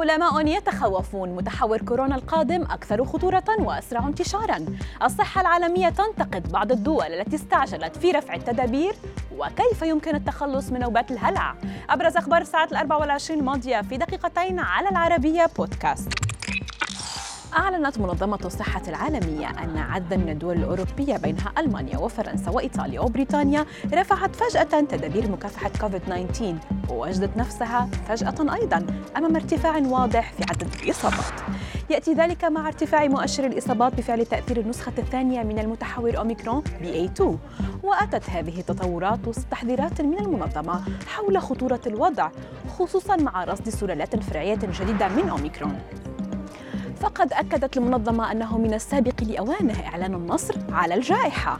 علماء يتخوفون متحور كورونا القادم أكثر خطورة وأسرع انتشارا. الصحة العالمية تنتقد بعض الدول التي استعجلت في رفع التدابير وكيف يمكن التخلص من نوبات الهلع؟ أبرز أخبار الساعة الأربع والعشرين الماضية في دقيقتين على العربية بودكاست. أعلنت منظمة الصحة العالمية أن عددا من الدول الأوروبية بينها ألمانيا وفرنسا وإيطاليا وبريطانيا رفعت فجأة تدابير مكافحة كوفيد-19 ووجدت نفسها فجأة أيضا أمام ارتفاع واضح في عدد الإصابات. يأتي ذلك مع ارتفاع مؤشر الإصابات بفعل تأثير النسخة الثانية من المتحور أوميكرون BA2 وأتت هذه التطورات وسط تحذيرات من المنظمة حول خطورة الوضع خصوصا مع رصد سلالات فرعية جديدة من أوميكرون. فقد أكدت المنظمة أنه من السابق لأوانه إعلان النصر على الجائحة.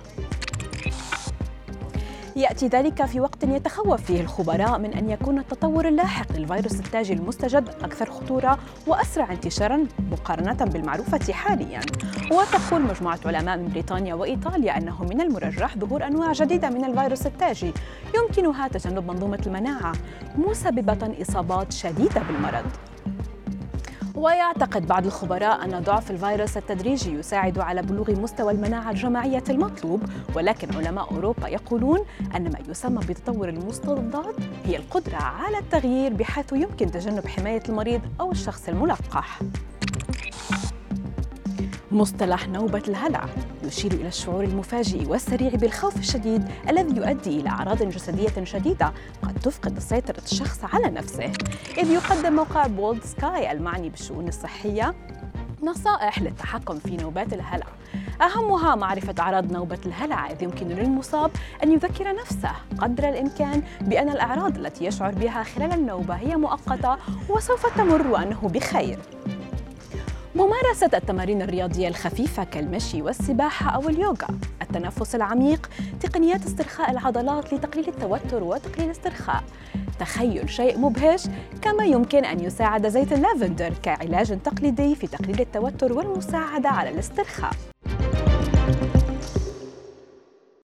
يأتي ذلك في وقت يتخوف فيه الخبراء من أن يكون التطور اللاحق للفيروس التاجي المستجد أكثر خطورة وأسرع انتشارا مقارنة بالمعروفة حاليا. وتقول مجموعة علماء من بريطانيا وإيطاليا أنه من المرجح ظهور أنواع جديدة من الفيروس التاجي يمكنها تجنب منظومة المناعة مسببة إصابات شديدة بالمرض. ويعتقد بعض الخبراء أن ضعف الفيروس التدريجي يساعد على بلوغ مستوى المناعة الجماعية المطلوب ولكن علماء أوروبا يقولون أن ما يسمى بتطور المستضدات هي القدرة على التغيير بحيث يمكن تجنب حماية المريض أو الشخص الملقح. مصطلح نوبة الهلع. يشير إلى الشعور المفاجئ والسريع بالخوف الشديد الذي يؤدي إلى أعراض جسدية شديدة قد تفقد سيطرة الشخص على نفسه. إذ يقدم موقع بولد سكاي المعني بالشؤون الصحية نصائح للتحكم في نوبات الهلع. أهمها معرفة أعراض نوبة الهلع إذ يمكن للمصاب أن يذكر نفسه قدر الإمكان بأن الأعراض التي يشعر بها خلال النوبة هي مؤقتة وسوف تمر وأنه بخير. ممارسة التمارين الرياضية الخفيفة كالمشي والسباحة أو اليوغا، التنفس العميق، تقنيات استرخاء العضلات لتقليل التوتر وتقليل الاسترخاء. تخيل شيء مبهج كما يمكن أن يساعد زيت اللافندر كعلاج تقليدي في تقليل التوتر والمساعدة على الاسترخاء.